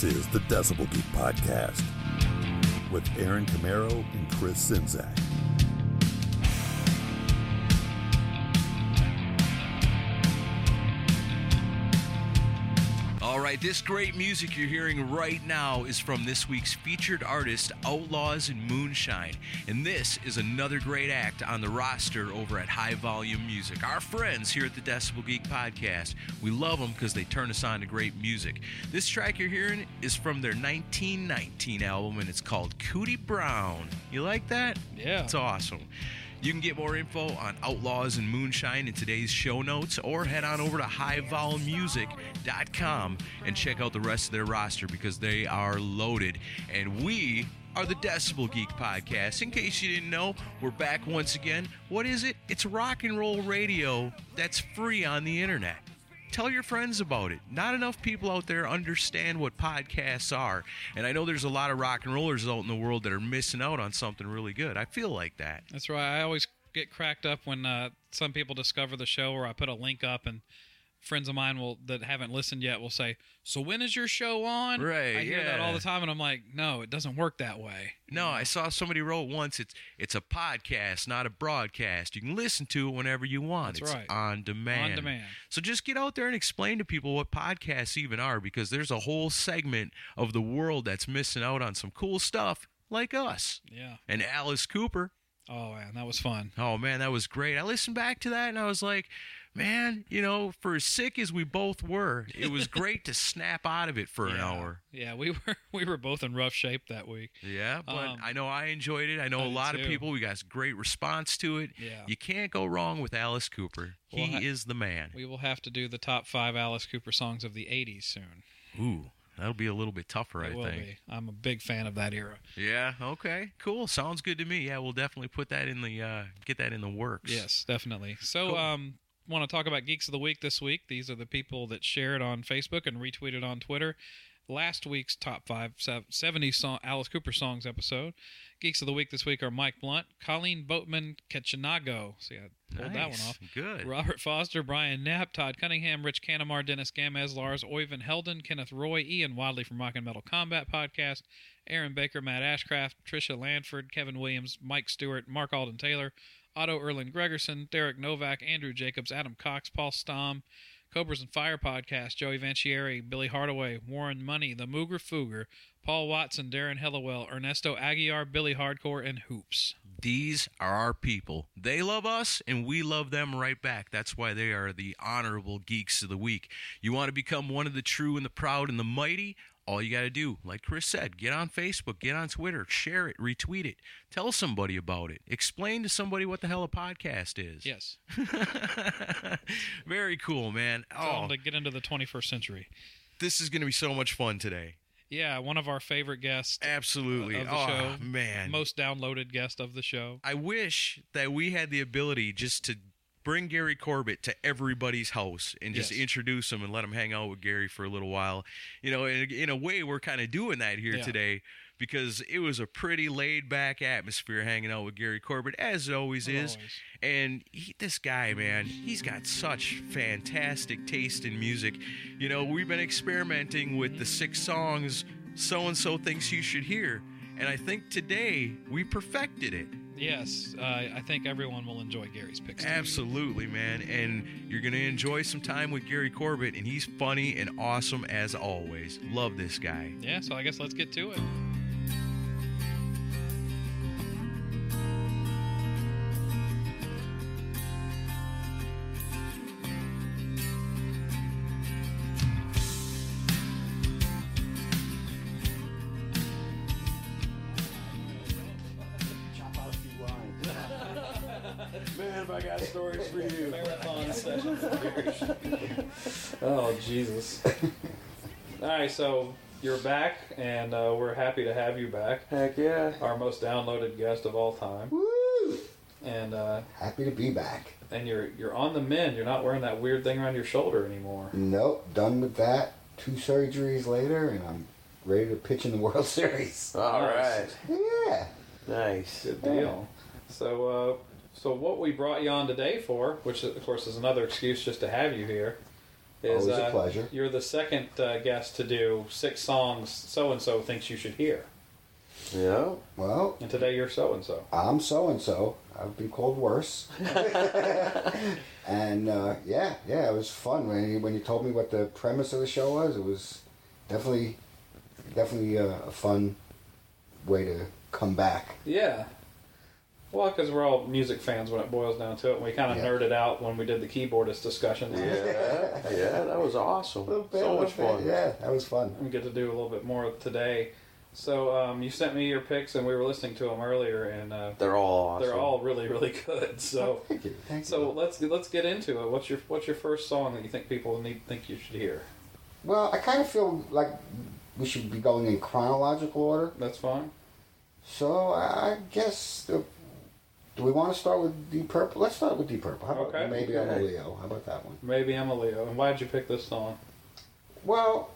This is the Decibel Geek Podcast with Aaron Camaro and Chris Czynszak. Right, this great music you're hearing right now is from this week's featured artist, Outlaws and Moonshine. And this is another great act on the roster over at High Volume Music. Our friends here at the Decibel Geek Podcast. We love them because they turn us on to great music. This track you're hearing is from their 1919 album, and it's called Cootie Brown. You like that? Yeah. It's awesome. You can get more info on Outlaws and Moonshine in today's show notes or head on over to highvolumemusic.com and check out the rest of their roster because they are loaded. And we are the Decibel Geek Podcast. In case you didn't know, we're back once again. What is it? It's rock and roll radio that's free on the internet. Tell your friends about it. Not enough people out there understand what podcasts are. And I know there's a lot of rock and rollers out in the world that are missing out on something really good. I feel like that. That's right. I always get cracked up when uh, some people discover the show or I put a link up and friends of mine will that haven't listened yet will say, "So when is your show on?" Right, I hear that all the time, and I'm like, "No, it doesn't work that way." No, I saw somebody wrote once it's it's a podcast, not a broadcast. You can listen to it whenever you want. That's it's right. on demand. On demand. So just get out there and explain to people what podcasts even are because there's a whole segment of the world that's missing out on some cool stuff like us. Yeah. And Alice Cooper. Oh man, that was fun. Oh man, that was great. I listened back to that and I was like, man, you know, for as sick as we both were, it was great to snap out of it for an hour. Yeah, we were we were both in rough shape that week. Yeah, but Um, I know I enjoyed it. I know I a lot of people. We got great response to it. Yeah. You can't go wrong with Alice Cooper. He Well, I- is the man. We will have to do the top five Alice Cooper songs of the '80s soon. Ooh, that'll be a little bit tougher, It I think. be. I'm a big fan of that era. Yeah. Okay. Cool. Sounds good to me. Yeah, we'll definitely put that in the uh, get that in the works. Yes, definitely. So, Cool. um, want to talk about Geeks of the Week this week. These are the people that shared on Facebook and retweeted on Twitter last week's top five 70 song, Alice Cooper songs episode. Geeks of the Week this week are Mike Blunt, Colleen Boatman Kachinago. See, I pulled that one off. Good. Robert Foster, Brian Knapp, Todd Cunningham, Rich Canamar, Dennis Gamez, Lars Oyvind Helden, Kenneth Roy, Ian Wadley from Rock and Metal Combat Podcast, Aaron Baker, Matt Ashcraft, Tricia Lanford, Kevin Williams, Mike Stewart, Mark Alden Taylor, Otto Erlin Gregerson, Derek Novak, Andrew Jacobs, Adam Cox, Paul Stom, Cobras and Fire Podcast, Joey Vancieri, Billy Hardaway, Warren Money, The Mooger Fooger, Paul Watson, Darren Hellawell, Ernesto Aguiar, Billy Hardcore, and Hoops. These are our people. They love us, and we love them right back. That's why they are the honorable geeks of the week. You want to become one of the true and the proud and the mighty? All you got to do, like Chris said, get on Facebook, get on Twitter, share it, retweet it, tell somebody about it, explain to somebody what the hell a podcast is. Yes. Very cool, man. Tell Oh, them to get into the 21st century. this is going to be so much fun today. Yeah, one of our favorite guests uh, Absolutely. of the oh, show. man. Most downloaded guest of the show. I wish that we had the ability just to bring Gary Corbett to everybody's house and just Yes. introduce him and let him hang out with Gary for a little while. You know, in, in a way, we're kind of doing that here Yeah. today because it was a pretty laid back atmosphere hanging out with Gary Corbett, as it always is. Always. And he, this guy, man, he's got such fantastic taste in music. You know, we've been experimenting with the six songs so and so thinks you should hear. And I think today we perfected it. Yes, uh, I think everyone will enjoy Gary's picks. Absolutely, man. And you're going to enjoy some time with Gary Corbett, and he's funny and awesome as always. Love this guy. Yeah, so I guess let's get to it. So you're back, and uh, we're happy to have you back. Heck yeah. Our most downloaded guest of all time, Woo! and uh, Happy to be back. and you're you're on the mend. You're not wearing that weird thing around your shoulder anymore. Nope, done with that. Two surgeries later, and I'm ready to pitch in the World Series. All Nice. right. Yeah. Nice. Good deal. So, uh, so what we brought you on today for, which of course is another excuse just to have you here, is Always a uh, pleasure. you're the second uh, guest to do six songs so and so thinks you should hear. Yeah. Well, And today you're so and so. I'm so and so. I've been called worse. and uh, yeah, yeah, it was fun when you, when you told me what the premise of the show was. It was definitely definitely a, a fun way to come back. Yeah. Well, because we're all music fans when it boils down to it. And we kind of Yeah. nerded out when we did the keyboardist discussion. Yeah. yeah. That was awesome. Bit, so much little bit. fun. Yeah, that was fun. We get to do a little bit more today. So um, you sent me your picks, and we were listening to them earlier, and uh, They're all awesome. they're all really, really good. So, Thank you. Thank so you. let's let's get into it. What's your what's your first song that you think people need think you should hear? Well, I kind of feel like we should be going in chronological order. That's fine. So I I guess the, do we want to start with Deep Purple? Let's start with Deep Purple. How about Okay. maybe I'm a Okay. Leo? How about that one? Maybe I'm a Leo. And why did you pick this song? Well,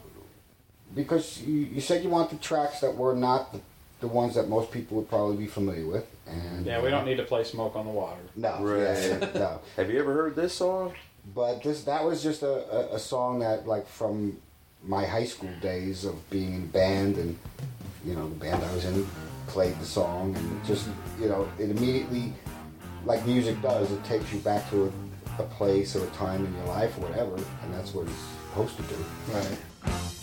because you, you said you wanted tracks that were not the, the ones that most people would probably be familiar with, and Yeah, we don't need to play "Smoke on the Water." no, Right. yeah, yeah, no. Have you ever heard this song? But this that was just a, a, a song that like from my high school days of being in band and you know the band I was in played the song and just you know it immediately like music does it takes you back to a, a place or a time in your life or whatever and that's what it's supposed to do. Right.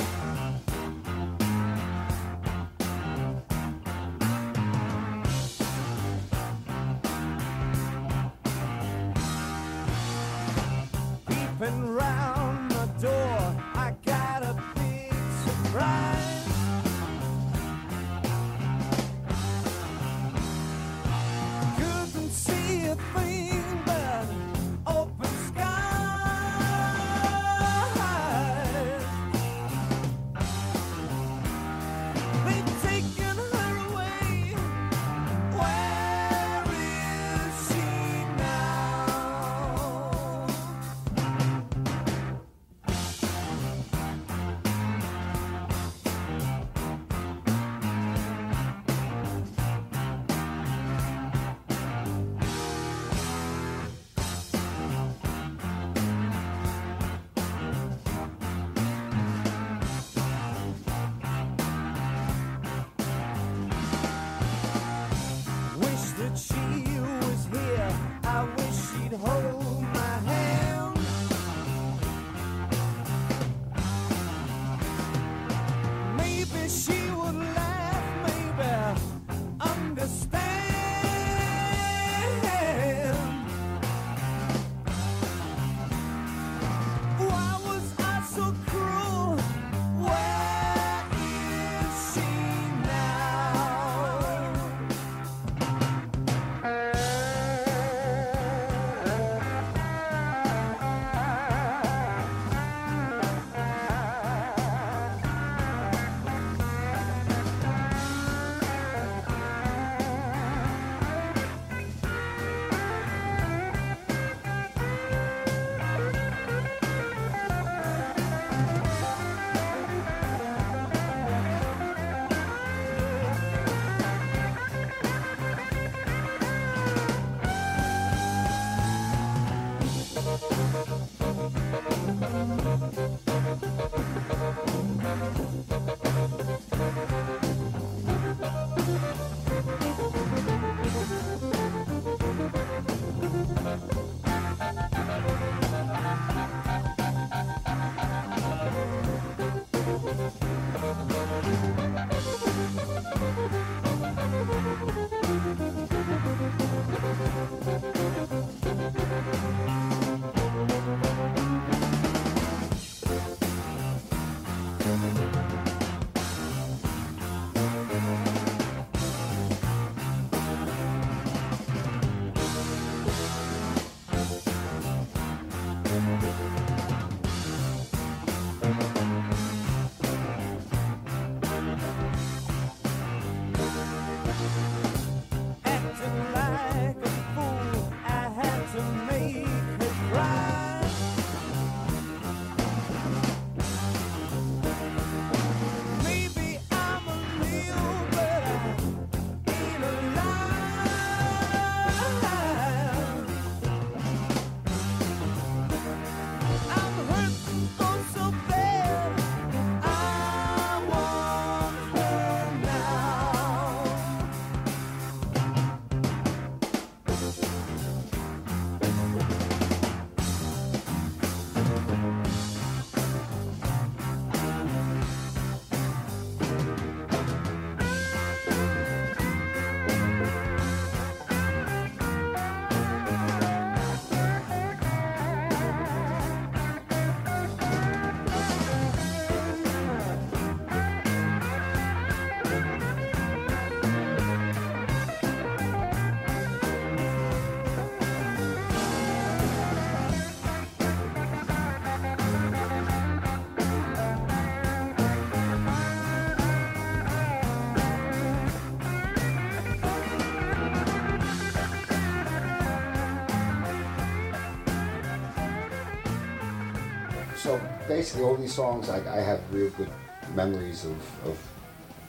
Basically all these songs, I, I have real good memories of, of,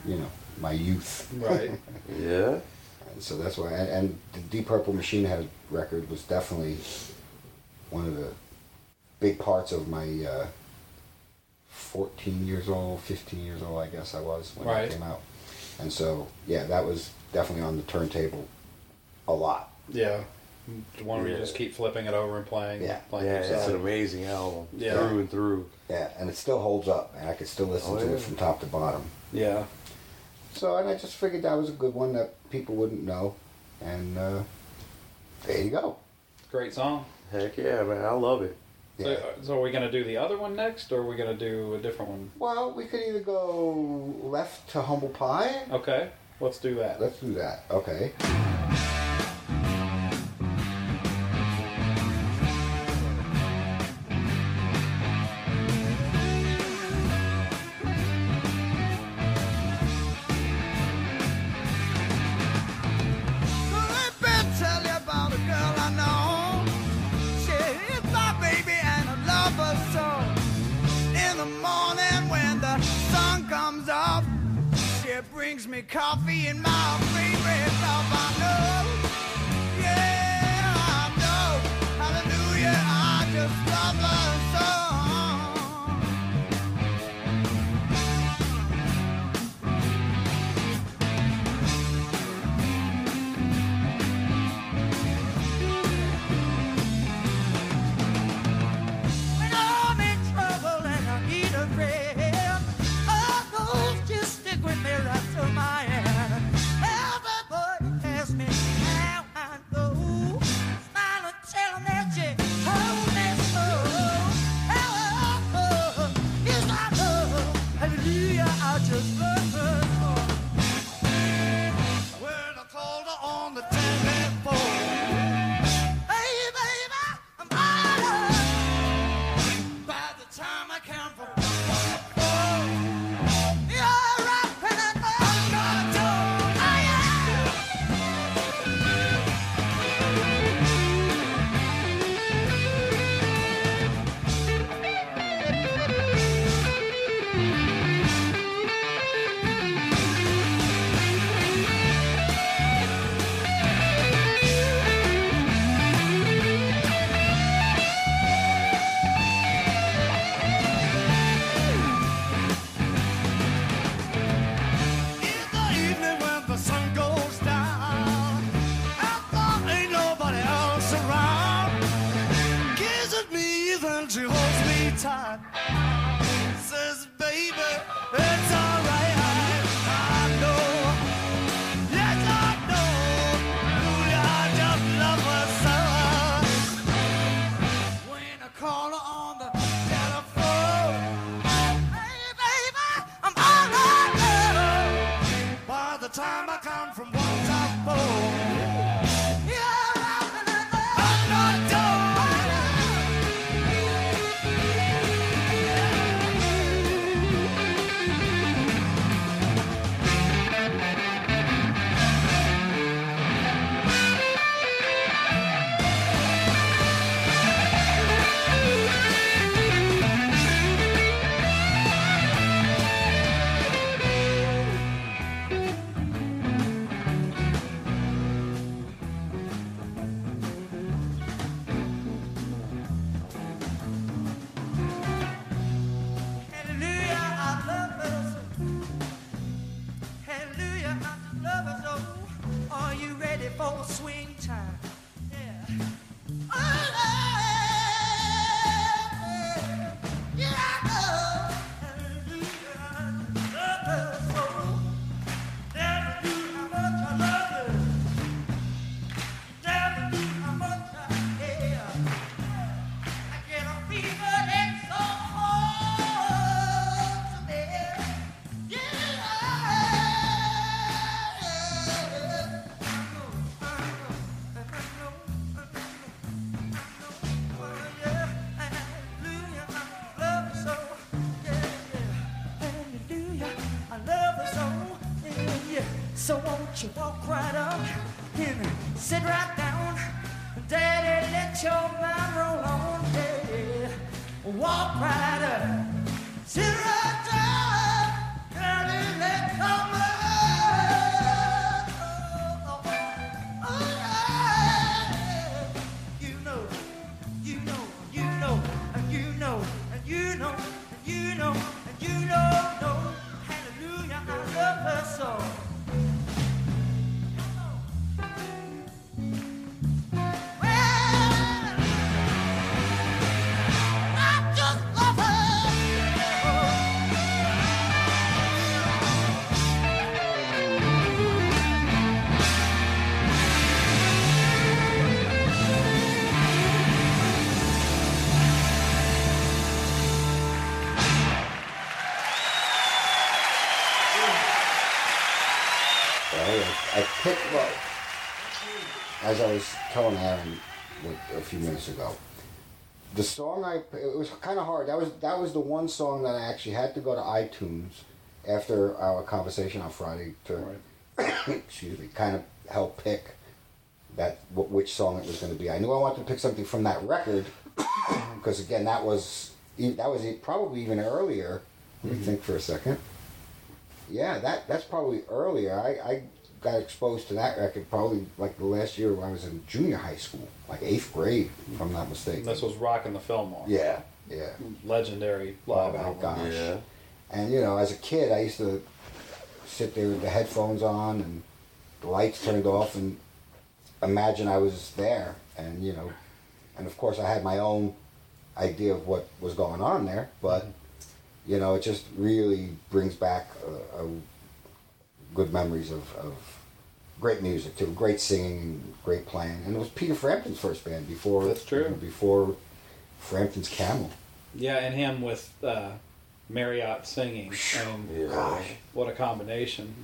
you know, my youth. Right. Yeah. And so that's why, and, and the Deep Purple Machine Head record was definitely one of the big parts of my uh, 14 years old, 15 years old, I guess I was when Right. it came out. And so, yeah, that was definitely on the turntable a lot. yeah. One where you Yeah. just keep flipping it over and playing. Yeah. Playing Yeah, it's yourself. an amazing album. Yeah. Through and through. Yeah, and it still holds up, and I could still listen Oh, to yeah. it from top to bottom. Yeah. So, and I just figured that was a good one that people wouldn't know. And uh, there you go. Great song. Heck yeah, man. I love it. Yeah. uh, so are we gonna do the other one next, or are we gonna do a different one? Well, we could either go left to Humble Pie. Okay, let's do that. Let's do that. Okay. Brings me coffee in my favorite know, you know, as I was telling Aaron a- a few minutes ago. The song I it was kind of hard. That was that was the one song that I actually had to go to iTunes after our conversation on Friday to excuse me, kind of help pick that wh- which song it was going to be. I knew I wanted to pick something from that record because again that was that was probably even earlier. Let me mm-hmm. think for a second. Yeah, that that's probably earlier. I, I got exposed to that record probably like the last year when I was in junior high school, like eighth grade, if I'm not mistaken. This was rocking the Fillmore. yeah, yeah. Legendary Oh live my album. gosh. Yeah. And you know, as a kid, I used to sit there with the headphones on and the lights turned off and imagine I was there. And you know, and of course, I had my own idea of what was going on there, but you know, it just really brings back a, a good memories of, of great music too, great singing, great playing, and it was Peter Frampton's first band before. That's true. Before Frampton's Camel. Yeah, and him with uh, Marriott singing. I mean, Yeah. Gosh. what a combination.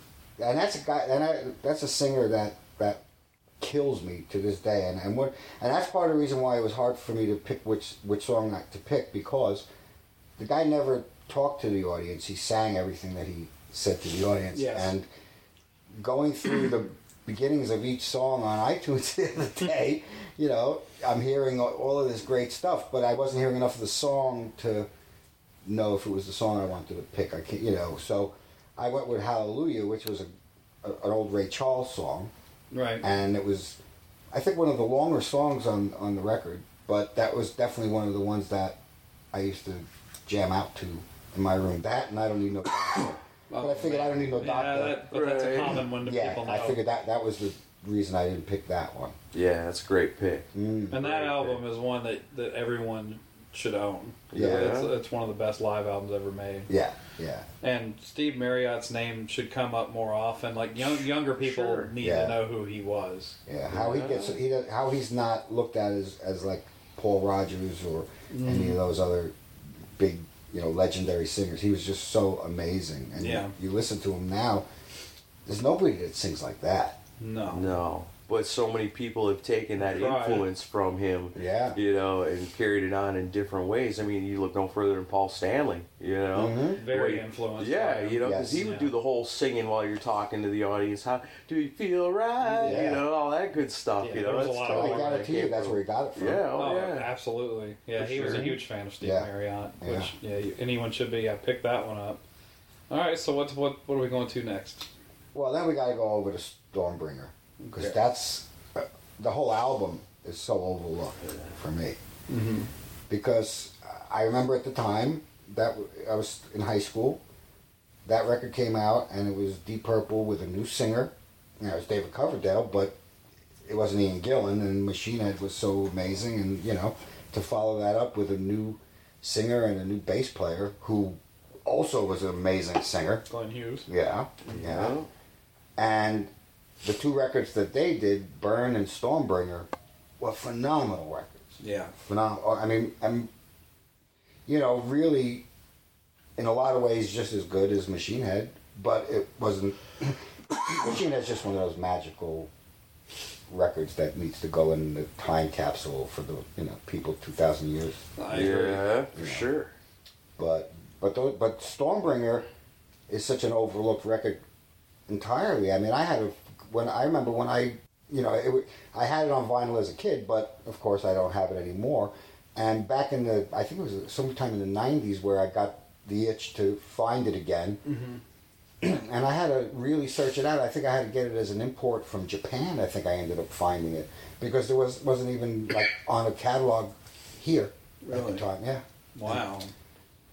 and that's a guy and I, that's a singer that that kills me to this day and and what and that's part of the reason why it was hard for me to pick which which song not to pick because the guy never talked to the audience he sang everything that he said to the audience Yes. and going through the beginnings of each song on iTunes the other day you know I'm hearing all- of this great stuff but I wasn't hearing enough of the song to know if it was the song I wanted to pick I can't you know so I went with Hallelujah, which was a, a an old Ray Charles song, Right. and it was, I think, one of the longer songs on on the record. But that was definitely one of the ones that I used to jam out to in my room. That and I don't even no doctor. But I figured I don't need no yeah, doctor. that, but that's a Right. common one to yeah, people know. I figured that that was the reason I didn't pick that one. Yeah, that's a great pick. Mm. and that album pick. is one that, that everyone should own. Yeah. It's, it's one of the best live albums ever made. Yeah, yeah, And Steve Marriott's name should come up more often. Like young, younger people Sure. need Yeah. to know who he was. yeah. How he gets he does- how he's not looked at as as like Paul Rodgers or any of those other big you know legendary singers. He was just so amazing, and Yeah. you, you listen to him now. There's nobody that sings like that. No. No. But so many people have taken that Right. influence from him, Yeah. you know, and carried it on in different ways. I mean, you look no further than Paul Stanley, you know. Mhm. Very Where- influenced. Yeah, by him. you know, because Yes. he would Yeah. do the whole singing while you're talking to the audience. How do you feel right? Yeah. You know, all that good stuff. Yeah, you there know, was a that's lot I of totally where guarantee you that's where he got it from. Yeah, Oh, oh, yeah. absolutely. Yeah, For he was a huge fan of Steve Yeah. Marriott, which yeah, you, anyone should be. I picked that one up. All right, so what's what? What are we going to next? Well, then we got to go over to Stormbringer because Okay. that's uh, the whole album is so overlooked for me. Mm-hmm. Because I remember at the time that w- I was in high school, that record came out and it was Deep Purple with a new singer. You know, it was David Coverdale, but it wasn't Ian Gillan, and Machine Head was so amazing, and you know, to follow that up with a new singer and a new bass player who also was an amazing singer. Glenn Hughes. Yeah, yeah. Yeah. And the two records that they did, Burn and Stormbringer, were phenomenal records. Yeah. Phenomenal. I mean, I'm, you know, really, in a lot of ways, just as good as Machine Head, but it wasn't. Machine Head's just one of those magical records that needs to go in the time capsule for the you know people two thousand years. I agree. Yeah, for Yeah. sure. But but tho- but Stormbringer is such an overlooked record entirely. I mean, I had a when I remember when I you know it, I had it on vinyl as a kid, but of course I don't have it anymore. and back in the I think it was sometime in the '90s where I got the itch to find it again. Mm-hmm. and I had to really search it out. I think I had to get it as an import from Japan. I think I ended up finding it because there was wasn't even like on a catalog here at the time. Yeah. Wow.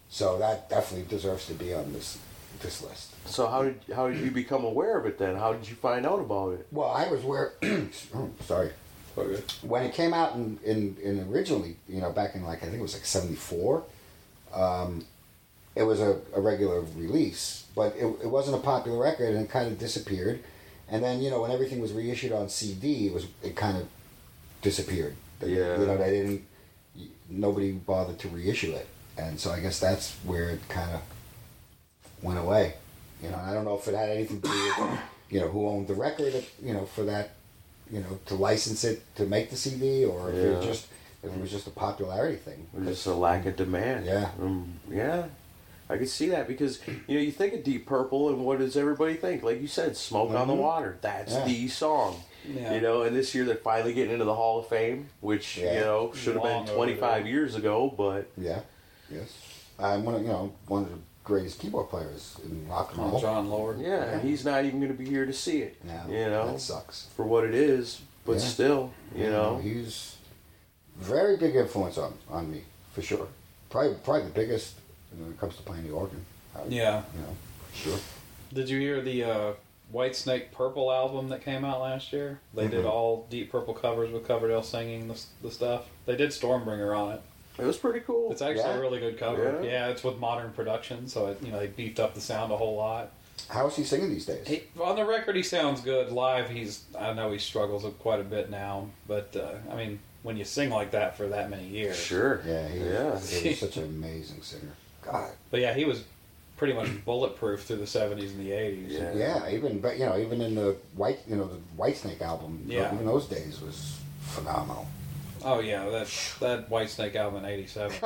So that definitely deserves to be on this this list. So how did how did you become aware of it then? How did you find out about it? Well, I was where. oh, sorry. Okay. when it came out in, in, in originally, you know, back in like I think it was like '74, um, it was a, a regular release, but it, it wasn't a popular record, and it kind of disappeared. And then you know when everything was reissued on CD, it was it kind of disappeared. They- Yeah. you know they didn't. Nobody bothered to reissue it, and so I guess that's where it kind of went away. You know, I don't know if it had anything to do with you know who owned the record, you know, for that you know, to license it to make the CD, or if it was just if it was just a popularity thing. It was just a lack of demand. Yeah. Um, yeah. I could see that because you know you think of Deep Purple and what does everybody think? Like you said, "Smoke on the Mhm. Water." That's Yeah. the song. Yeah. You know, and this year they're finally getting into the Hall of Fame, which Yeah. you know should have been 25 years ago, but Yeah, yes. I'm one of you know one of the greatest keyboard players in rock and roll. Jon Lord. yeah, Yeah. he's not even going to be here to see it. Now you know, that sucks. for what it is, but Yeah. still, you know, he's very big influence on on me for sure. Probably probably the biggest when it comes to playing the organ. I- Yeah. you know, sure. Did you hear the uh, White Snake Purple album that came out last year? They did Mhm. all Deep Purple covers with Coverdale singing the, the stuff. They did Stormbringer on it. It was pretty cool. It's actually Yeah? a really good cover. Yeah. Yeah. it's with modern production, so it, you know they beefed up the sound a whole lot. How is he singing these days? He, on the record, he sounds good. Live, he's I know he struggles quite a bit now, but uh, I mean, when you sing like that for that many years, sure. yeah, he, yeah. he was such an amazing singer. God. But yeah, he was pretty much bulletproof through the '70s and the '80s. Yeah. Yeah, even but you know even in the white you know the White Snake album, Yeah. even those days was phenomenal. Oh yeah, that that White Snake album in '87.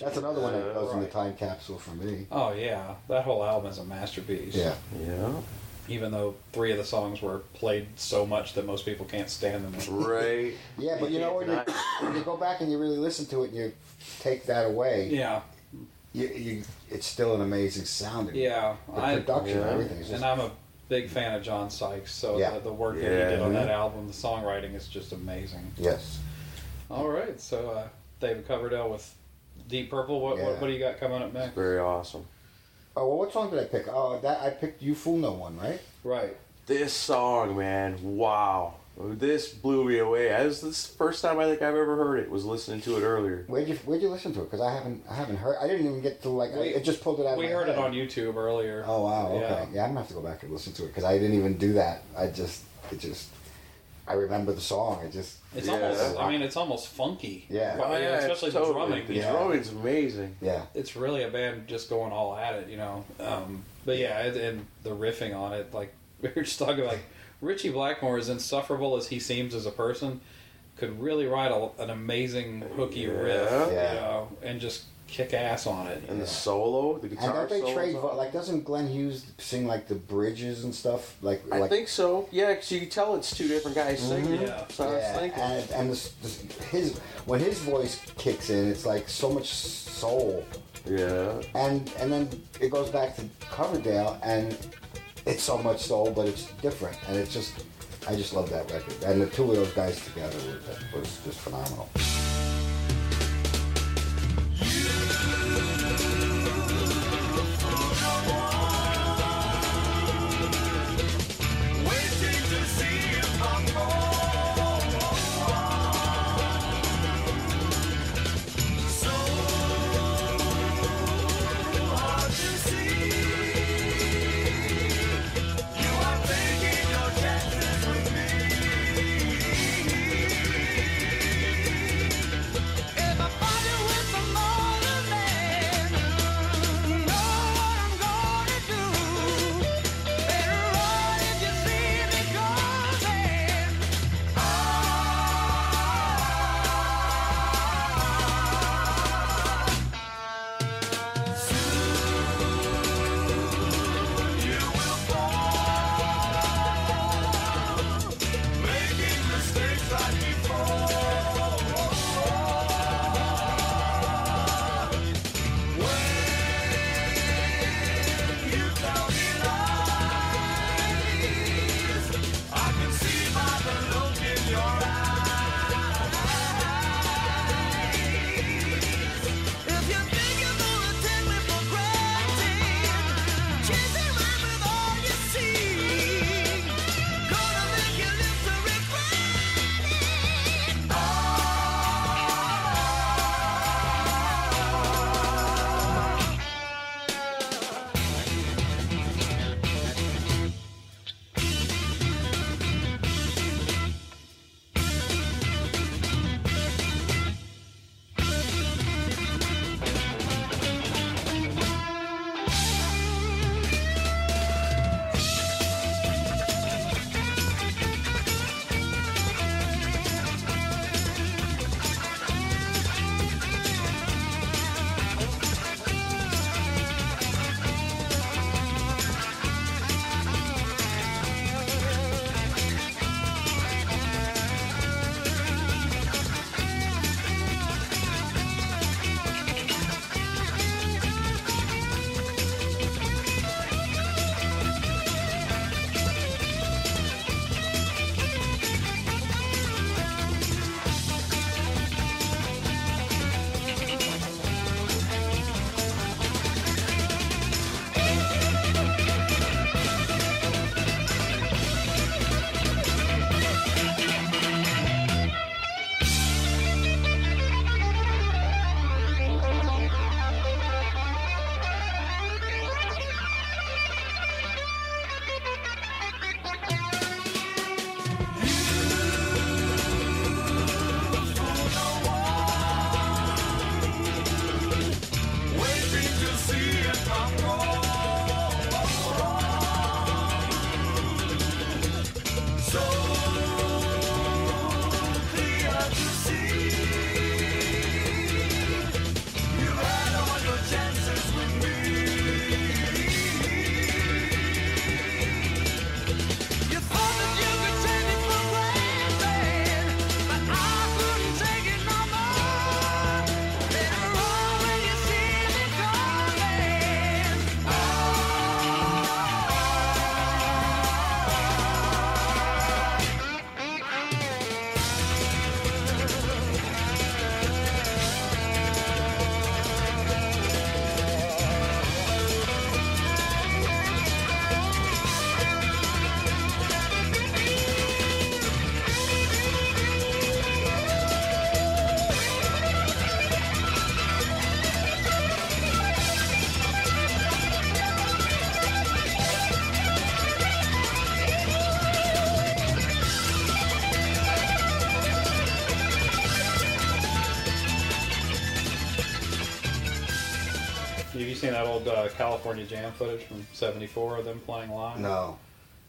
That's another one that Yeah, goes in the time capsule for me. Oh yeah, that whole album is a masterpiece. Yeah, Yeah. Even though three of the songs were played so much that most people can't stand them. Right. yeah, but you know when you, when you go back and you really listen to it and you take that away, Yeah, you, you it's still an amazing sounding. yeah. the I, production, Yeah. everything is just and I'm a big fan of John Sykes, so Yeah. the, the work that Yeah. he did on that mm-hmm. album, the songwriting is just amazing. yes. All right, so uh, David Coverdale with Deep Purple. What, Yeah. what what do you got coming up next? Very awesome. Oh well, what song did I pick? Oh, that I picked "You Fool No One," right? Right. This song, man, wow. This blew me away. That was this first time I think I've ever heard it. Was listening to it earlier. Where'd you Where'd you listen to it? Because I haven't I haven't heard. I didn't even get to like. I, it just pulled it out. We of my heard it on YouTube earlier. Oh wow. Okay. Yeah. Yeah, I'm gonna have to go back and listen to it because I didn't even do that. I just it just I remember the song. It just It's Yeah. almost. I mean, it's almost funky. Yeah. But, you know, it's especially the totally- drumming. The Yeah. drumming's amazing. yeah. It's really a band just going all at it, you know. Um, but yeah, and, and the riffing on it, like we were just talking, like Ritchie Blackmore, as insufferable as he seems as a person, could really write a, an amazing hooky riff, Yeah. Yeah. you know, and just kick ass on it. And the solo, the And guitar don't they trade vo- like doesn't Glenn Hughes sing like the bridges and stuff like I like think so. Yeah, because you can tell it's two different guys mm-hmm. singing. Yeah. So I was yeah, thinking. and, and this, this, his when his voice kicks in, it's like so much soul, Yeah. and and then it goes back to Coverdale, and it's so much soul, but it's different, and it's just I just love that record, and the two of those guys together was, was just phenomenal. Old uh, California Jam footage from '74 of them playing live? No.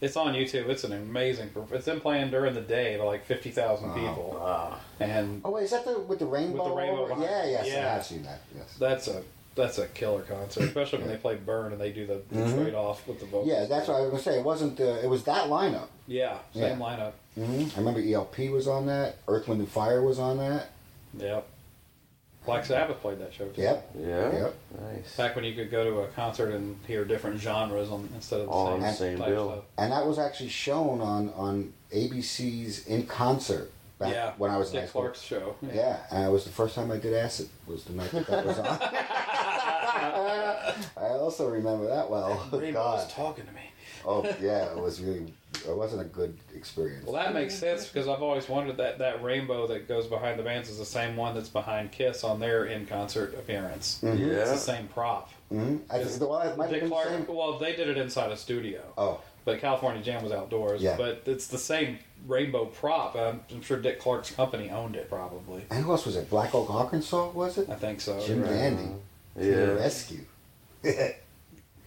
It's on YouTube. It's an amazing. perf- It's them playing during the day to like fifty thousand people, Ah, and Oh wait, is that the with the rainbow? rainbow over- behind Yeah, yes, Yeah. I have seen that. Yes. that's a that's a killer concert, especially when they play Burn and they do the, the Mhm. trade off with the vocals. Yeah, that's what I was gonna say. It wasn't. Uh, it was that lineup. Yeah, same Yeah. lineup. hmm I remember ELP was on that. Earth, Wind, and Fire was on that. Yep. Black Sabbath played that show too. Yep. yeah. Yep. Nice. Back when you could go to a concert and hear different genres on instead of the All same, on the same type bill. stuff. And that was actually shown on on ABC's In Concert back yeah, when I was in high Dick school. Clark's show. Yeah, and it was the first time I did acid. Was the night that that was on. I also remember that well. Rainbow God. was talking to me. Oh yeah, it was really. It wasn't a good experience. Well, that makes sense because I've always wondered that that rainbow that goes behind the bands is the same one that's behind Kiss on their in concert appearance. Mhm. It's the same prop. hmm I think well, it might Dick been the Clark. Well, they did it inside a studio, Oh, but California Jam was outdoors. Yeah. But it's the same rainbow prop. I'm, I'm sure Dick Clark's company owned it, probably. and who else was it? Black Oak, Arkansas, was it? I think so. Jim Right. Dandy to the Yeah. rescue.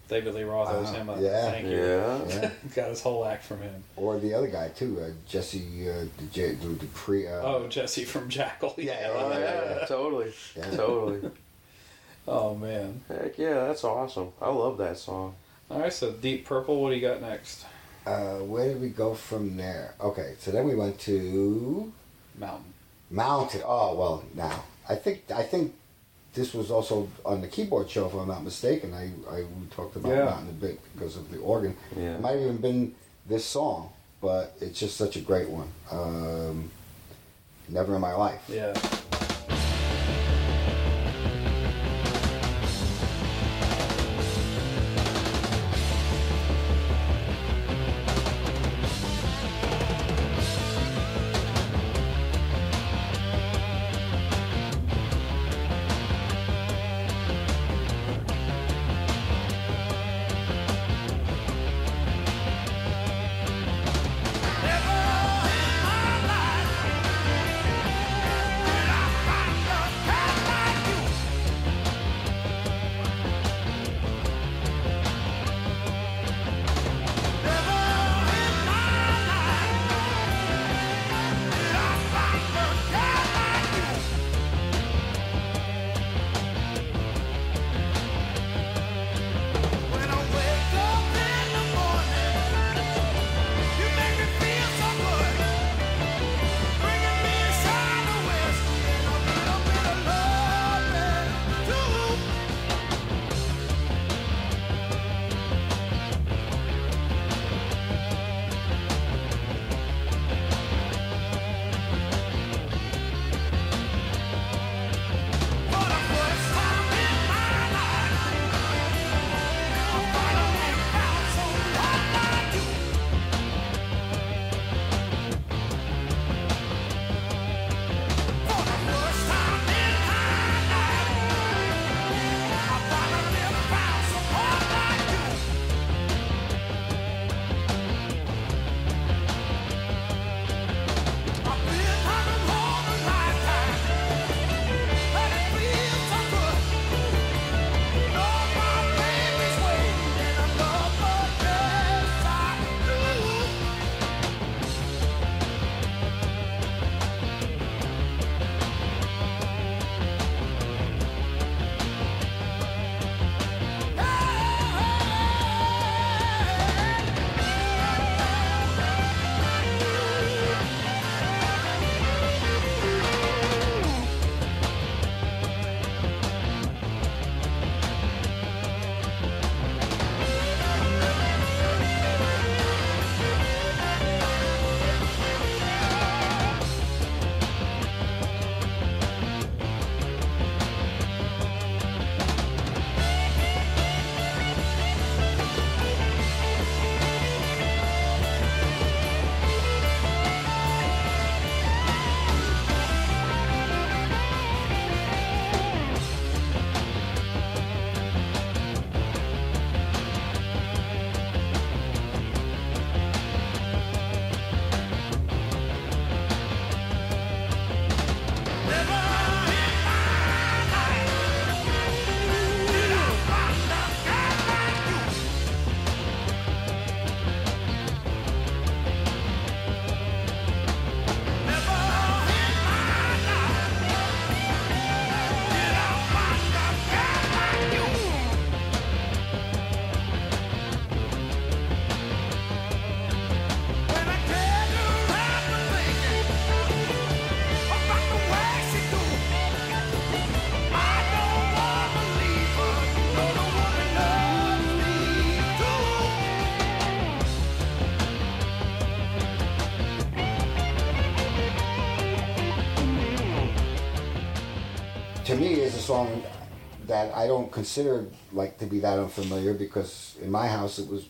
David Lee Roth owes Uh, him a yeah. thank you. Yeah. yeah. Got his whole act from him. Or the other guy too, uh, Jesse uh, the, J, the, the pre. Uh, Oh, Jesse from Jackyl. Yeah, Oh yeah, yeah, yeah. totally, Yeah. totally. Oh man. Heck yeah, that's awesome. I love that song. All right, so Deep Purple. What do you got next? Uh, where did we go from there? Okay, so then we went to Mountain. Mountain. Oh well, now I think I think this was also on the keyboard show, if I'm not mistaken. I I we talked about Yeah. Mountain a bit because of the organ. Yeah. It might have even been this song, but it's just such a great one. Um, Never in my life. Yeah. Song that I don't consider like to be that unfamiliar because in my house it was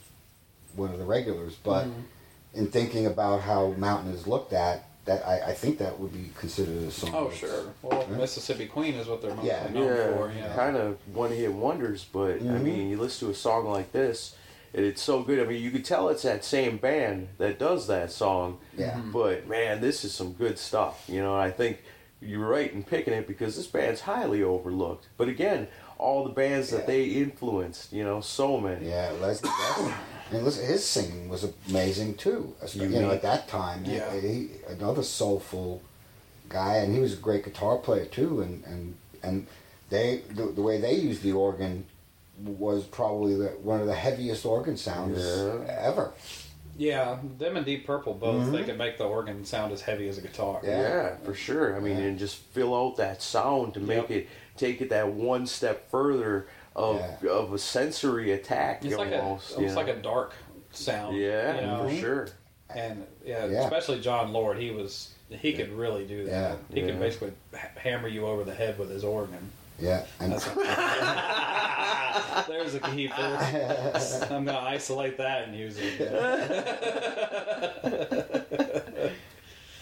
one of the regulars. But Mm-hmm. in thinking about how Mountain is looked at, that I, I think that would be considered a song. Oh sure. Well, Mississippi Queen is what they're mostly Yeah. known yeah, for. Yeah. kind of one hit wonders. But I Mhm. mean, you listen to a song like this, and it's so good. I mean, you could tell it's that same band that does that song. Yeah. But man, this is some good stuff. You know, I think you're right in picking it because this band's highly overlooked. But again, all the bands that they influenced, you know, so many. Yeah, Leslie. Leslie. And listen, his singing was amazing too. You, know, at that time, Yeah. he, another soulful guy, and he was a great guitar player too. And and and they the, the way they used the organ was probably the, one of the heaviest organ sounds Yeah. ever. Yeah, them and Deep Purple both. They mm-hmm. can make the organ sound as heavy as a guitar. Yeah. Yeah, for sure. I mean, Yeah. and just fill out that sound to make Yep. it take it that one step further of Yeah. of a sensory attack It's like a almost. almost you like a dark sound. yeah, you know? for sure. And yeah, Yeah. especially Jon Lord, he was he could really do that. Yeah. He could basically hammer you over the head with his organ. Yeah, and That's There's a keeper. I'm gonna isolate that and use it.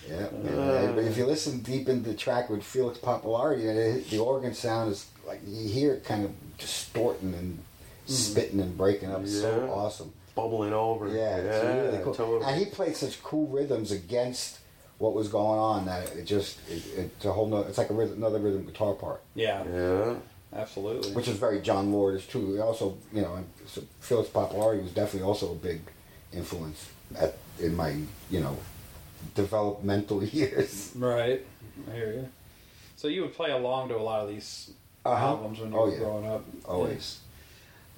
yeah. and- but if you listen deep into the track with Felix Pappalardi, it, the organ sound is like you hear it kind of distorting and mm-hmm. spitting and breaking up. It's so awesome. Bubbling over. Yeah, it's really cool. totally. And he played such cool rhythms against what was going on that it just it, it's a whole no, it's like a rhythm, another rhythm guitar part, Yeah, yeah. absolutely. which is very Jon Lordish too. true. also, you know, and so Felix Pappalardi was definitely also a big influence at in my you know developmental years. right. I hear you. So you would play along to a lot of these Uh-huh. albums when you Oh, were yeah. growing up. Always.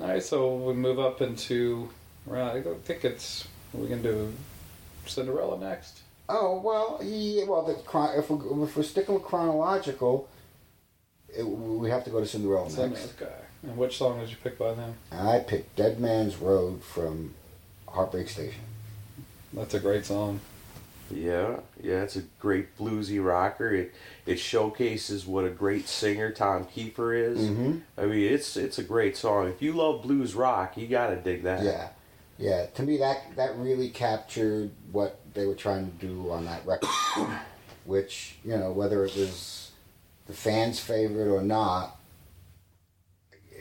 All right, so we move up into. Well, I don't think it's. We can do Cinderella next. Oh well, yeah. Well, the if we if we're sticking with chronological, it, we have to go to Cinderella Cinderella next. guy. And which song did you pick by them? I picked Dead Man's Road from Heartbreak Station. That's a great song. Yeah, yeah, it's a great bluesy rocker. It it showcases what a great singer Tom Kiefer is. Mhm. I mean, it's it's a great song. If you love blues rock, you gotta dig that. Yeah, yeah. To me, that that really captured what they were trying to do on that record, which you know, whether it was the fans' favorite or not,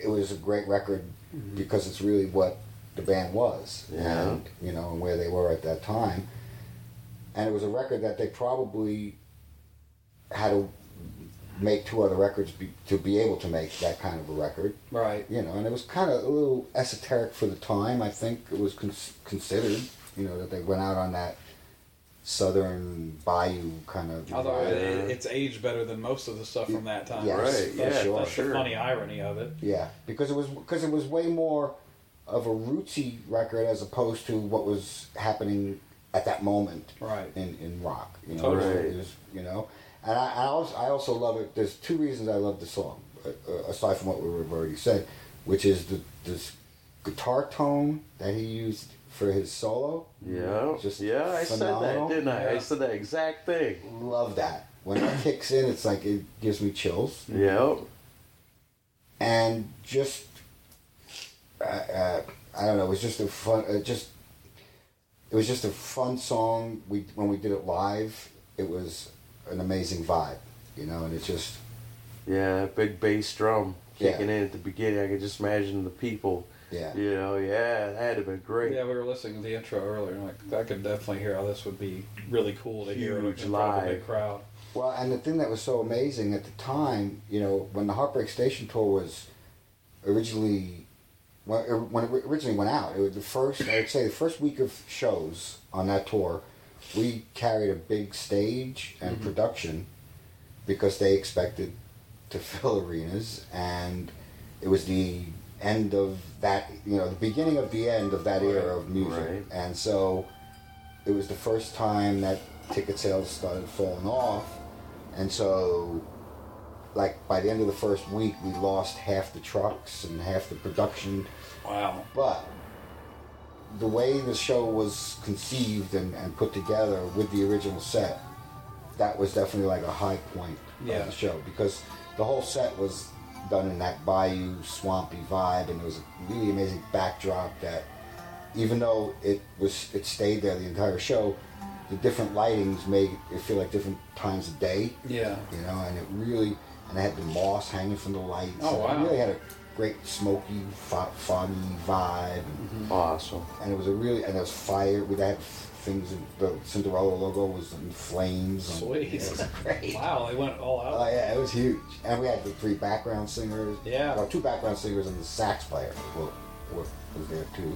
it was a great record mm-hmm. because it's really what the band was, Yeah. and you know, and where they were at that time. And it was a record that they probably had to make two other records be, to be able to make that kind of a record Right. you know, and it was kind of a little esoteric for the time. I think it was cons- considered, you know, that they went out on that southern bayou kind of. Although it, it- it's aged better than most of the stuff from that time. Yes, Right, for yeah, sure. That's sure. the funny irony of it. yeah, because it was because it was way more of a rootsy record as opposed to what was happening at that moment Right. in, in rock. You know, Totally. It was, you know, and I, I also I also love it. There's two reasons I love the song, uh, uh, aside from what we've already said, which is the this guitar tone that he used for his solo. Yeah, Just yeah, I said that, didn't I? I said that exact thing. Love that. When it kicks in, it's like it gives me chills. Yep. and just uh, uh, I don't know. It was just a fun. Uh, just it was just a fun song. We when we did it live, it was an amazing vibe, you know. And it's just Yeah, big bass drum Yeah. kicking in at the beginning. I can just imagine the people. yeah, You know, yeah, that had to have been great. Yeah, we were listening to the intro earlier. and, Like, I could definitely hear how this would be really cool to hear Huge in front of a live. big crowd. Well, and the thing that was so amazing at the time, you know, when the Heartbreak Station tour was originally, when when it originally went out, it was the first, I'd say the first week of shows on that tour, we carried a big stage and mm-hmm. production because they expected to fill arenas, and it was the end of that, you know, the beginning of the end of that era of music. Right. And so it was the first time that ticket sales started falling off. And so, like, by the end of the first week, we lost half the trucks and half the production. Wow. But the way the show was conceived and, and put together with the original set, that was definitely like a high point Yeah. of the show because the whole set was done in that bayou swampy vibe, and it was a really amazing backdrop that, even though it was it stayed there the entire show, the different lightings made it feel like different times of day. Yeah. You know, and it really and it had the moss hanging from the lights. Oh, wow. It really had a great smoky, fo- foggy vibe, and, Awesome. and it was a really and there was fire. We had things. The Cinderella logo was in flames. and Sweet. It was great. Wow, they went all out. Oh yeah, it was huge. And we had the three background singers. Yeah. Well, two background singers and the sax player were, were, was there too.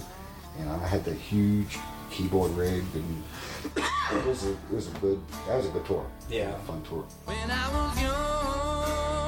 And I had the huge keyboard rig, and it was a it was a good that was a good tour. Yeah. A fun tour. When I was young,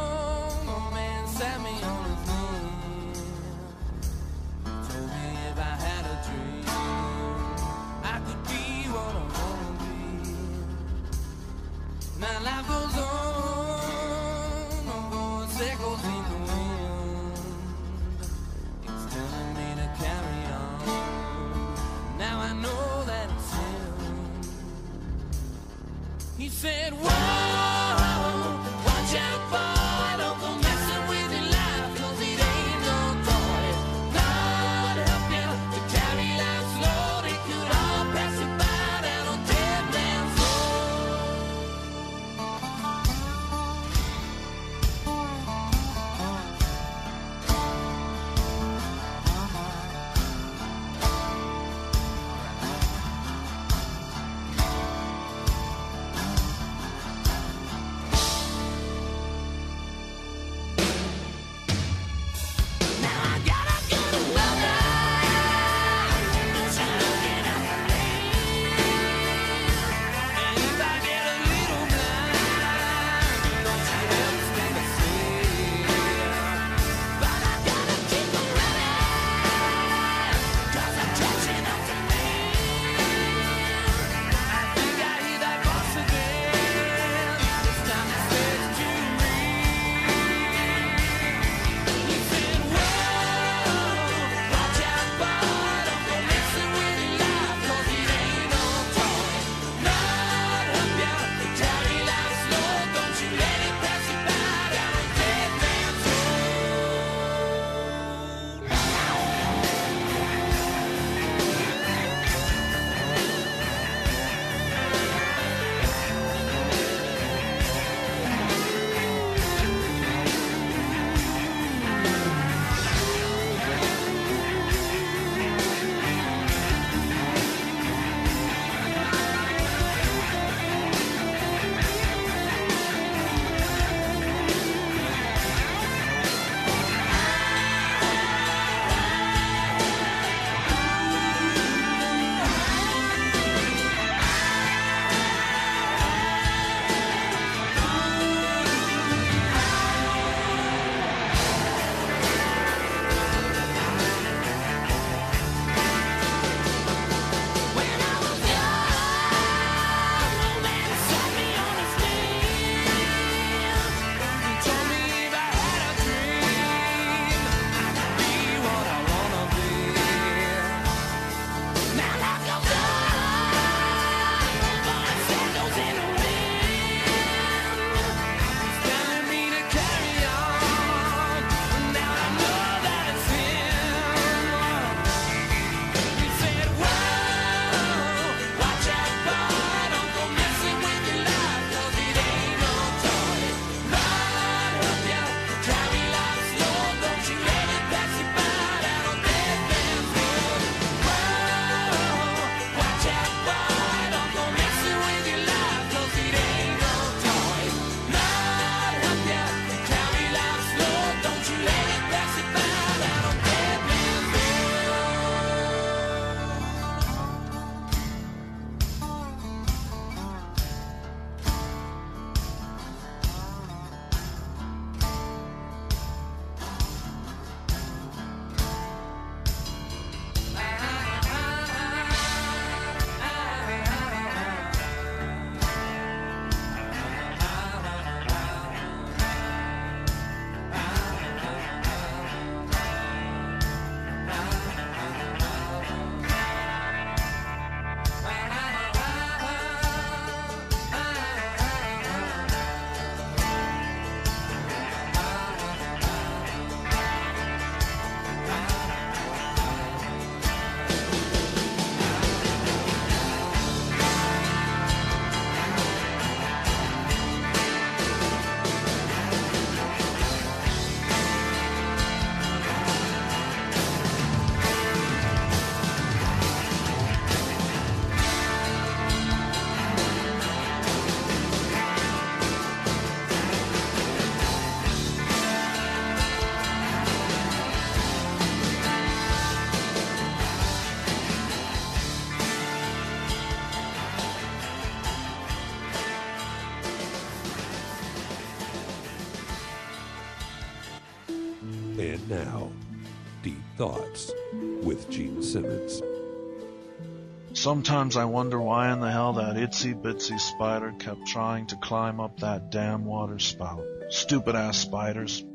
Sometimes I wonder why in the hell that itsy bitsy spider kept trying to climb up that damn water spout. Stupid ass spiders.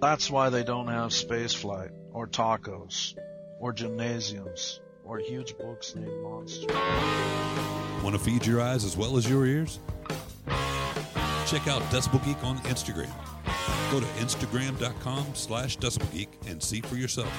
That's why they don't have spaceflight, or tacos, or gymnasiums, or huge books named Monster. Want to feed your eyes as well as your ears? Check out Decibel Geek on Instagram. Go to instagram.com slash decibelgeek and see for yourself.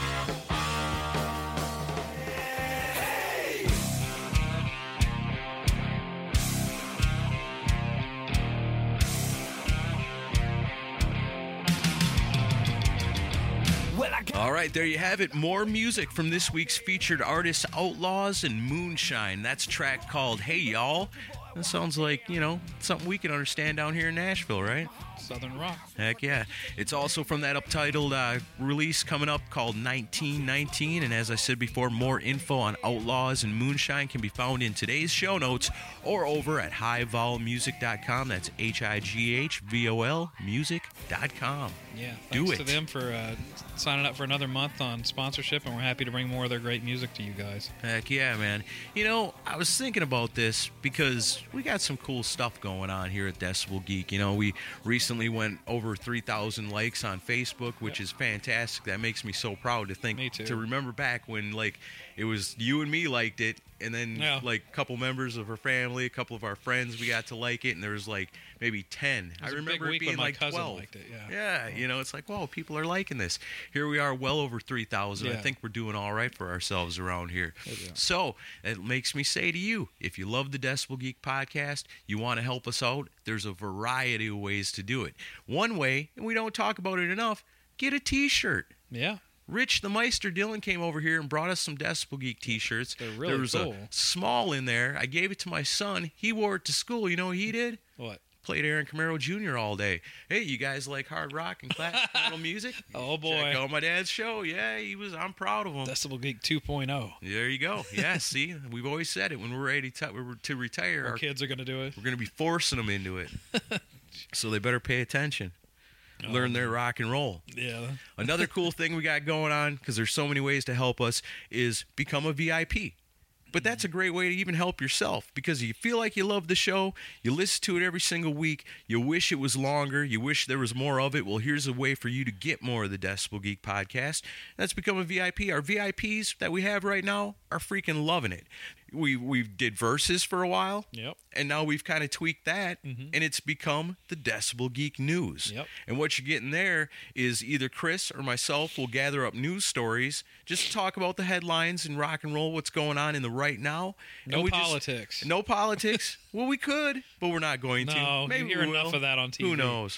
Right, there you have it. More music from this week's featured artists, Outlaws and Moonshine. That's a track called Hey Y'all. That sounds like, you know, something we can understand down here in Nashville, right? Southern Rock. Heck yeah. It's also from that uptitled uh, release coming up called 1919. And as I said before, more info on Outlaws and Moonshine can be found in today's show notes or over at highvolmusic.com. That's H I G H V O L music.com. Yeah, Do thanks to them for uh, signing up for another month on sponsorship, and we're happy to bring more of their great music to you guys. Heck yeah, man. You know, I was thinking about this because we got some cool stuff going on here at Decibel Geek. You know, we recently went over 3,000 likes on Facebook, which is fantastic. That makes me so proud to think, to remember back when, like, it was you and me liked it, and then, Yeah. like, a couple members of her family, a couple of our friends, we got to like it, and there was, like, maybe 10. I was a big remember it being like 12. liked it, yeah. Yeah, you know, it's like, whoa, people are liking this. Here we are, well over 3,000. I think we're doing all right for ourselves around here. So it makes me say to you, if you love the Decibel Geek podcast, you want to help us out, there's a variety of ways to do it. One way, and we don't talk about it enough, get a t-shirt. Yeah, Rich the Meister Dylan came over here and brought us some Decibel Geek t-shirts. They're really there was cool. a small in there. I gave it to my son. He wore it to school. You know what he did? what? Played Aaron Camaro Jr. all day. Hey, you guys like hard rock and classical music? Oh boy, Check out my dad's show. Yeah, he was. I'm proud of him. Decibel Geek oh. 2.0. There you go. Yeah, see, we've always said it when we're ready to, we're to retire. Our Our, kids are gonna do it. we're going to be forcing them into it. so they better pay attention. Oh, learn their rock and roll. Yeah, Another cool thing we got going on, because there's so many ways to help us, is become a VIP. But that's a great way to even help yourself because you feel like you love the show, you listen to it every single week, you wish it was longer, you wish there was more of it. Well, here's a way for you to get more of the Decibel Geek podcast. That's become a VIP. Our VIPs that we have right now are freaking loving it. We we did verses for a while. Yep. and now we've kind of tweaked that and it's become the decibel geek news. Yep. and what you're getting there is either chris or myself will gather up news stories just to talk about the headlines and rock and roll what's going on in the right now. And No just- politics. no politics. Well we could but we're not going to. No, you maybe hear enough of that on TV. who knows?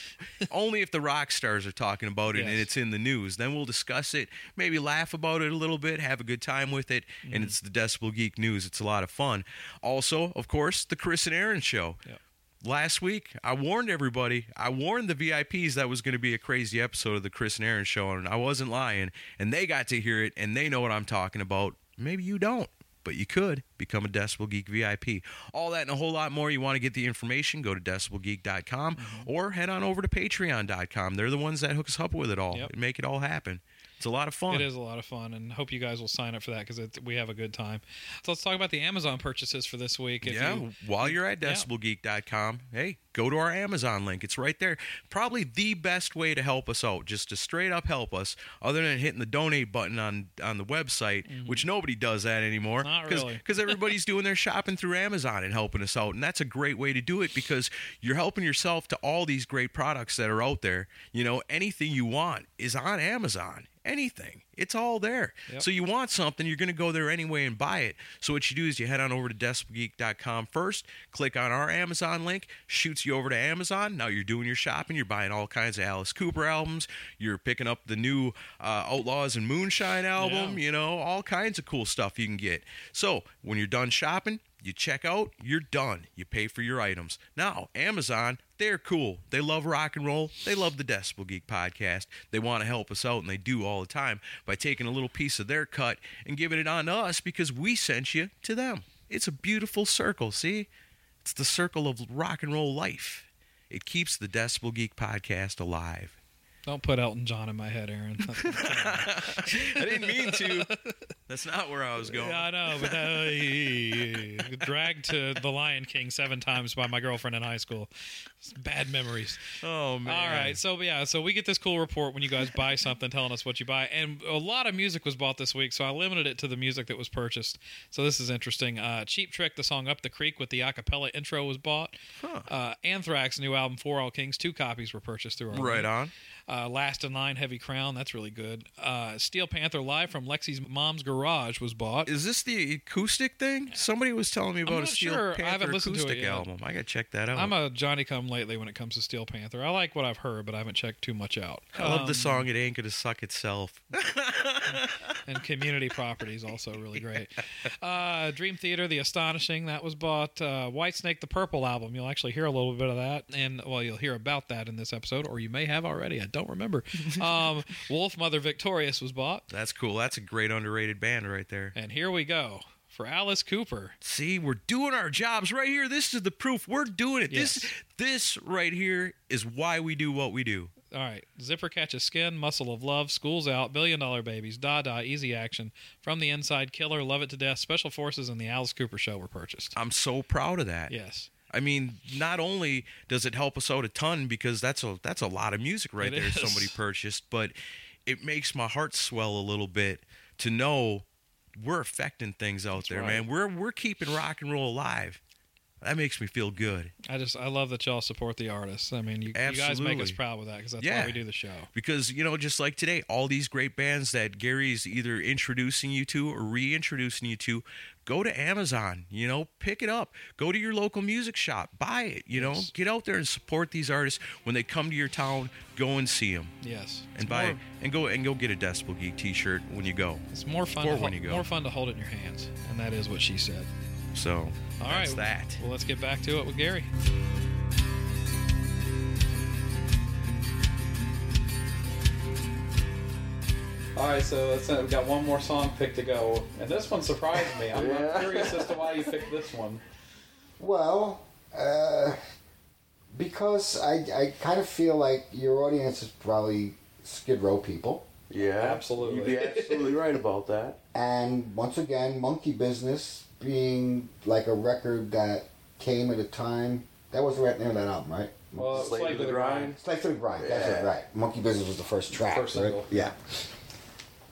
Only if the rock stars are talking about it and it's in the news. Then we'll discuss it maybe laugh about it a little bit have a good time with it Mm-hmm. and it's the decibel geek news. It's a lot of fun also of course the chris and aaron show Yep. last week i warned everybody i warned the vips that was going to be a crazy episode of the chris and aaron show and i wasn't lying and they got to hear it and they know what i'm talking about maybe you don't but you could become a Decibel Geek VIP. All that and a whole lot more. You want to get the information, go to decibelgeek.com mm-hmm. or head on over to patreon.com. They're the ones that hook us up with it all Yep. and make it all happen. It's a lot of fun. It is a lot of fun, and hope you guys will sign up for that because we have a good time. So let's talk about the Amazon purchases for this week. If yeah, you, while you're at Yeah. decibelgeek.com, hey, go to our Amazon link. It's right there. Probably the best way to help us out, just to straight up help us, other than hitting the donate button on on the website, which nobody does that anymore. Mm-hmm. Not really. Because everybody's doing their shopping through Amazon and helping us out. And that's a great way to do it because you're helping yourself to all these great products that are out there. You know, anything you want is on Amazon. Anything. It's all there. Yep. So you want something, you're going to go there anyway and buy it. So what you do is you head on over to decibelgeek.com first, click on our Amazon link, shoots you over to Amazon. Now you're doing your shopping, you're buying all kinds of Alice Cooper albums, you're picking up the new uh, Outlaws and Moonshine album, Yeah. you know, all kinds of cool stuff you can get. So when you're done shopping, you check out, you're done. You pay for your items. Now, Amazon, they're cool. They love rock and roll. They love the Decibel Geek podcast. They want to help us out, and they do all the time by taking a little piece of their cut and giving it on to us because we sent you to them. It's a beautiful circle, see? It's the circle of rock and roll life. It keeps the Decibel Geek podcast alive. Don't put Elton John in my head, Aaron. I didn't mean to. That's not where I was going. Yeah, I know, but uh, dragged to The Lion King seven times by my girlfriend in high school. It's bad memories. Oh man. All right, so yeah, so we get this cool report when you guys buy something, telling us what you buy, and a lot of music was bought this week, so I limited it to the music that was purchased. So this is interesting. Uh, Cheap Trick, the song "Up the Creek" with the acapella intro was bought. Uh, Anthrax new album "For All Kings," two copies were purchased through our Right link. on. Uh, Last in Line, Heavy Crown, that's really good. Uh, Steel Panther live from Lexxi's mom's garage was bought. Is this the acoustic thing? Somebody was telling me about a Steel sure. I Panther haven't listened to it acoustic album. I gotta check that out. I'm a Johnny Come Lately when it comes to Steel Panther. I like what I've heard, but I haven't checked too much out. I love Um, the song "It Ain't Gonna Suck Itself." and Community Properties also really great. Uh, Dream Theater, The Astonishing, that was bought. Uh, Whitesnake, the Purple album. You'll actually hear a little bit of that, and well, you'll hear about that in this episode, or you may have already. I don't remember. Um, Wolfmother Victorious was bought, That's cool. That's a great underrated band right there. and here we go for Alice Cooper. See, we're doing our jobs right here. This is the proof. We're doing it. Yes. This this right here is why we do what we do. All right, Zipper Catches Skin, Muscle of Love, School's Out, Billion Dollar Babies, Da Da, Easy Action, From the Inside, Killer, Love It to Death, Special Forces, and the Alice Cooper Show were purchased. I'm so proud of that. Yes. I mean, not only does it help us out a ton because that's a that's a lot of music right It there is. somebody purchased, but it makes my heart swell a little bit to know we're affecting things out there, right. man. We're we're keeping rock and roll alive. That makes me feel good I just I love that y'all support the artists. I mean, you, you guys make us proud with that because that's Yeah. why we do the show. because you know just like today, all these great bands that Gary's either introducing you to or reintroducing you to, go to Amazon. You know, pick it up. Go to your local music shop, buy it. You know, get out there and support these artists when they come to your town. Go and see them. Yes, and It's buy more, and go and go get a Decibel Geek T-shirt when you go. It's more fun. To when hold, you go. More fun to hold it in your hands, and that is what she said. So All that's right, that. Well, let's get back to it with Gary. All right, so let's, uh, we've got one more song picked to go, and this one surprised me. I'm, Yeah. Curious as to why you picked this one. Well, uh, because I, I kind of feel like your audience is probably Skid Row people. Yeah, Absolutely. You'd be absolutely right about that. And once again, Monkey Business being like a record that came at a time. That was right near that album, right? Well, Slave to the grind. Slave to the Grind. That's Yeah. it, right. Monkey Business was the first track. First right? single. Yeah.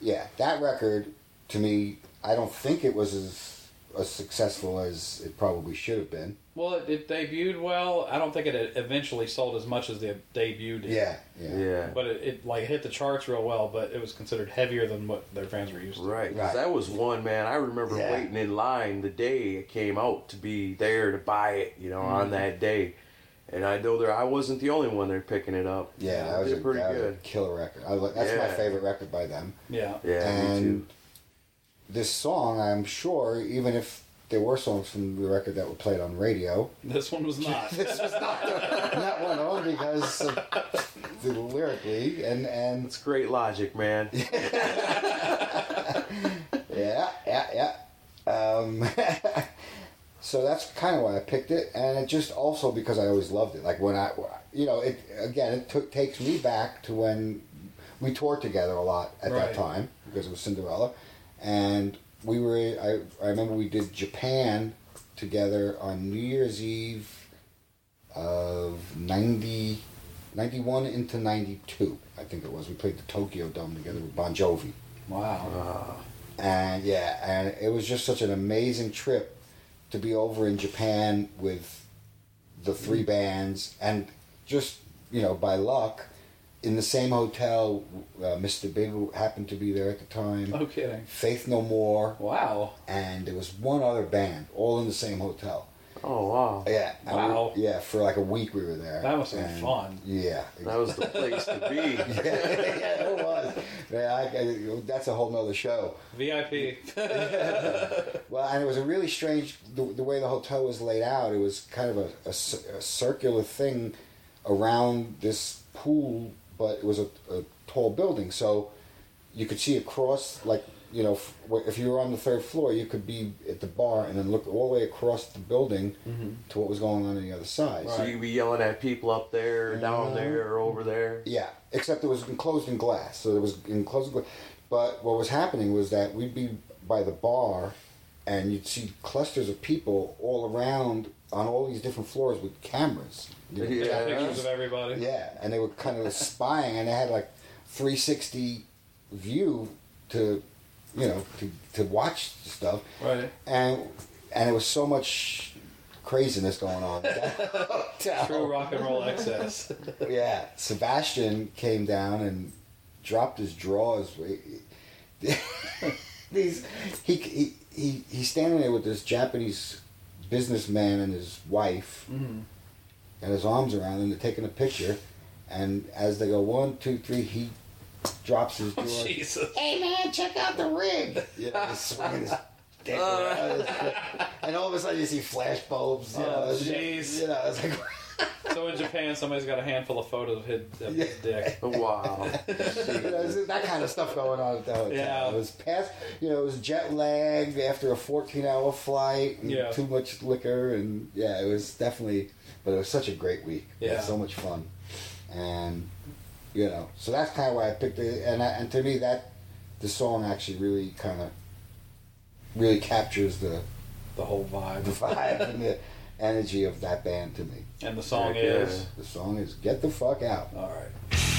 Yeah, that record, to me, I don't think it was as, as successful as it probably should have been. Well, it, it debuted well. I don't think it eventually sold as much as the debut did. Yeah, yeah. Yeah. But it, it like hit the charts real well, but it was considered heavier than what their fans were used to. Right, 'cause Right. that was one man. I remember Yeah. waiting in line the day it came out to be there to buy it. You know, on mm-hmm. that day, and I know there I wasn't the only one there picking it up. Yeah, that was, a, pretty that was a good. killer record. I, li- that's my favorite record by them. Yeah. Yeah, and me too. this song, I'm sure, even if there were songs from the record that were played on radio, This one was not. this was not, that one of them because of the lyrically and and It's great logic, man. yeah, yeah, yeah. Um, so that's kind of why I picked it, and it just also because I always loved it. Like when I, you know, it again, it took takes me back to when we toured together a lot at Right. that time because it was Cinderella, and we were. I I remember we did Japan together on New Year's Eve of 90, 91 into ninety two. I think it was. We played the Tokyo Dome together with Bon Jovi. Wow. Ah. And yeah, and it was just such an amazing trip to be over in Japan with the three bands, and just you know by luck, in the same hotel, uh, Mr. Big happened to be there at the time. No kidding. Faith No More, Wow. and there was one other band, all in the same hotel. Oh wow, Yeah, and we- Wow. yeah, for like a week we were there. That must have been And, fun. Yeah, that was the place to be. yeah, it was. Yeah, I, I, that's a whole nother show. VIP. Well, and it was a really strange the, the way the hotel was laid out. It was kind of a circular thing around this pool, but it was a, a tall building, so you could see across, like you know, if you were on the third floor, you could be at the bar and then look all the way across the building mm-hmm. to what was going on on the other side. So you could be yelling at people up there, down uh-huh. there, or over there. Yeah, except it was enclosed in glass, so it was enclosed in glass. But what was happening was that we'd be by the bar, and you'd see clusters of people all around on all these different floors with cameras. You know, Yeah. Pictures of everybody. yeah, and they were kind of spying, and they had like 360 view to, you know, to, to watch the stuff, Right. and and it was so much craziness going on. True rock and roll excess. Yeah, Sebastian came down and dropped his drawers. These he, he he he's standing there with this Japanese businessman and his wife, Mm-hmm. and his arms around them. They're taking a picture, and as they go one, two, three, he drops his oh, drawers. Jesus. Hey man, check out the rig. Yeah, he's swinging his dick uh. around. and all of a sudden you see flash bulbs. You Oh, jeez. You know, it's like. So in Japan, somebody's got a handful of photos of his, of his dick. Wow. you know, that kind of stuff going on at the hotel. Yeah. It was past, you know, it was jet lagged after a 14 hour flight and Yeah. too much liquor. And yeah, it was definitely, but it was such a great week. It Yeah. was so much fun. And, you know, so that's kind of why I picked it. And, I, and to me, that, the song actually really kind of, really captures the, The whole vibe. the vibe and the energy of that band to me. And the song Heck yeah. is. The song is Get the Fuck Out. All right.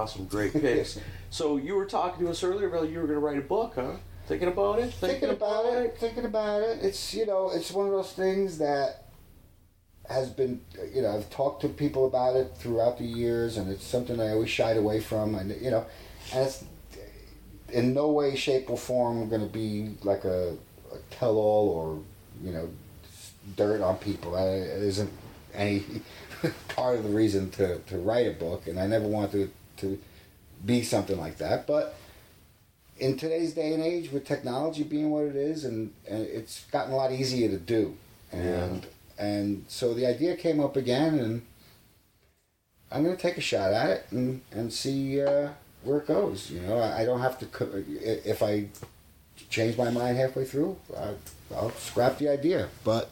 Awesome. Great picks. so you were talking to us earlier about you were going to write a book, huh? Thinking about it? thinking about it, thinking about it. It's you know, it's one of those things that has been you know I've talked to people about it throughout the years, and it's something I always shied away from, and you know, and it's in no way, shape, or form going to be like a, a tell-all or you know dirt on people. I, it isn't any part of the reason to, to write a book, and I never wanted to, to be something like that, but in today's day and age with technology being what it is and, and it's gotten a lot easier to do and and so the idea came up again, and I'm going to take a shot at it and and see uh, where it goes. You know, I, I don't have to. co- If I change my mind halfway through, I, I'll scrap the idea. But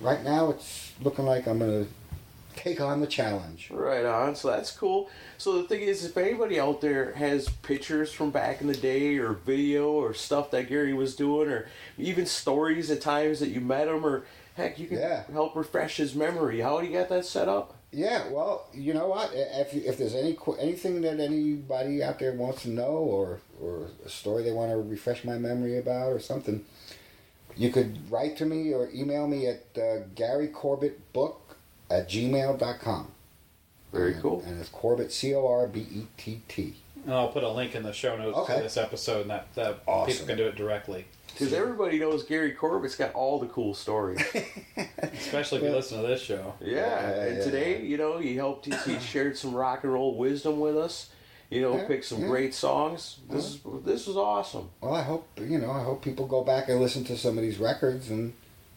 right now, it's looking like I'm going to take on the challenge. Right on. So that's cool. So the thing is, if anybody out there has pictures from back in the day, or video, or stuff that Gary was doing, or even stories at times that you met him, or heck, you can Yeah. help refresh his memory. How do you get that set up? Yeah, well, you know what? If if there's any anything that anybody out there wants to know, or or a story they want to refresh my memory about, or something, you could write to me or email me at uh, Gary Corbett Book at gmail.com. Very and, cool. And it's Corbett C O R B E T T. And I'll put a link in the show notes Okay. for this episode, and that, that Awesome. people can do it directly. Because everybody knows Gary Corbett's got all the cool stories. Especially if you listen to this show. Yeah, Yeah, and yeah, today, you know, he helped. He, he shared some rock and roll wisdom with us. You know, Yeah, picked some yeah. great songs. This is this was awesome. Well, I hope you know. I hope people go back and listen to some of these records and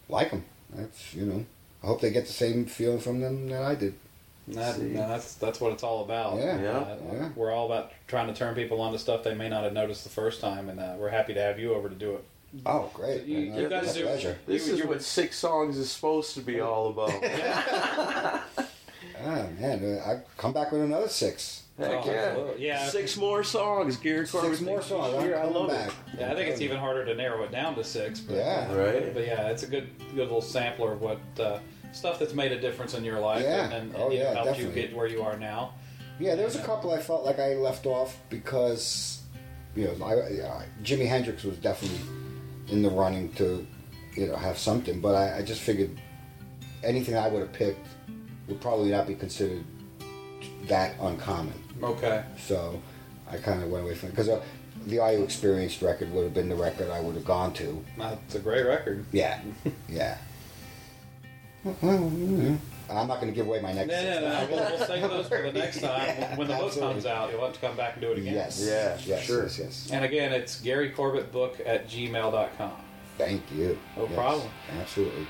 like them. That's you know. I hope they get the same feeling from them that I did. That, See. that's that's what it's all about. Yeah, Yeah. Uh, yeah. We're all about trying to turn people onto stuff they may not have noticed the first time, and uh, we're happy to have you over to do it. Oh, great! You- you guys a do- pleasure. This You- is what six songs is supposed to be all about. Ah man, uh, I come back with another six. Heck Oh, yeah. absolutely. Yeah. Six more songs. Gary Corbett. Six more songs. I'm Here, I love back. it. Yeah, I think it's even harder to narrow it down to six. But, Yeah. Right. But yeah, it's a good good little sampler of what uh, stuff that's made a difference in your life Yeah. and, and, Oh, you yeah, helped definitely. you get where you are now. Yeah, there was a couple I felt like I left off because, you know, I, I, Jimi Hendrix was definitely in the running to, you know, have something. But I, I just figured anything I would have picked would probably not be considered that uncommon. Okay. So I kind of went away from it because uh, the Are You Experienced record would have been the record I would have gone to. That's a great record. Yeah, yeah. I'm not going to give away my next. no, no, no. We'll, we'll save those for the next time. When the book comes out, you'll have to come back and do it again. Yes. Yeah, Yes. sure. Yes. Yes. And again, it's Gary Corbett Book at gmail.com. Thank you. No problem. Absolutely.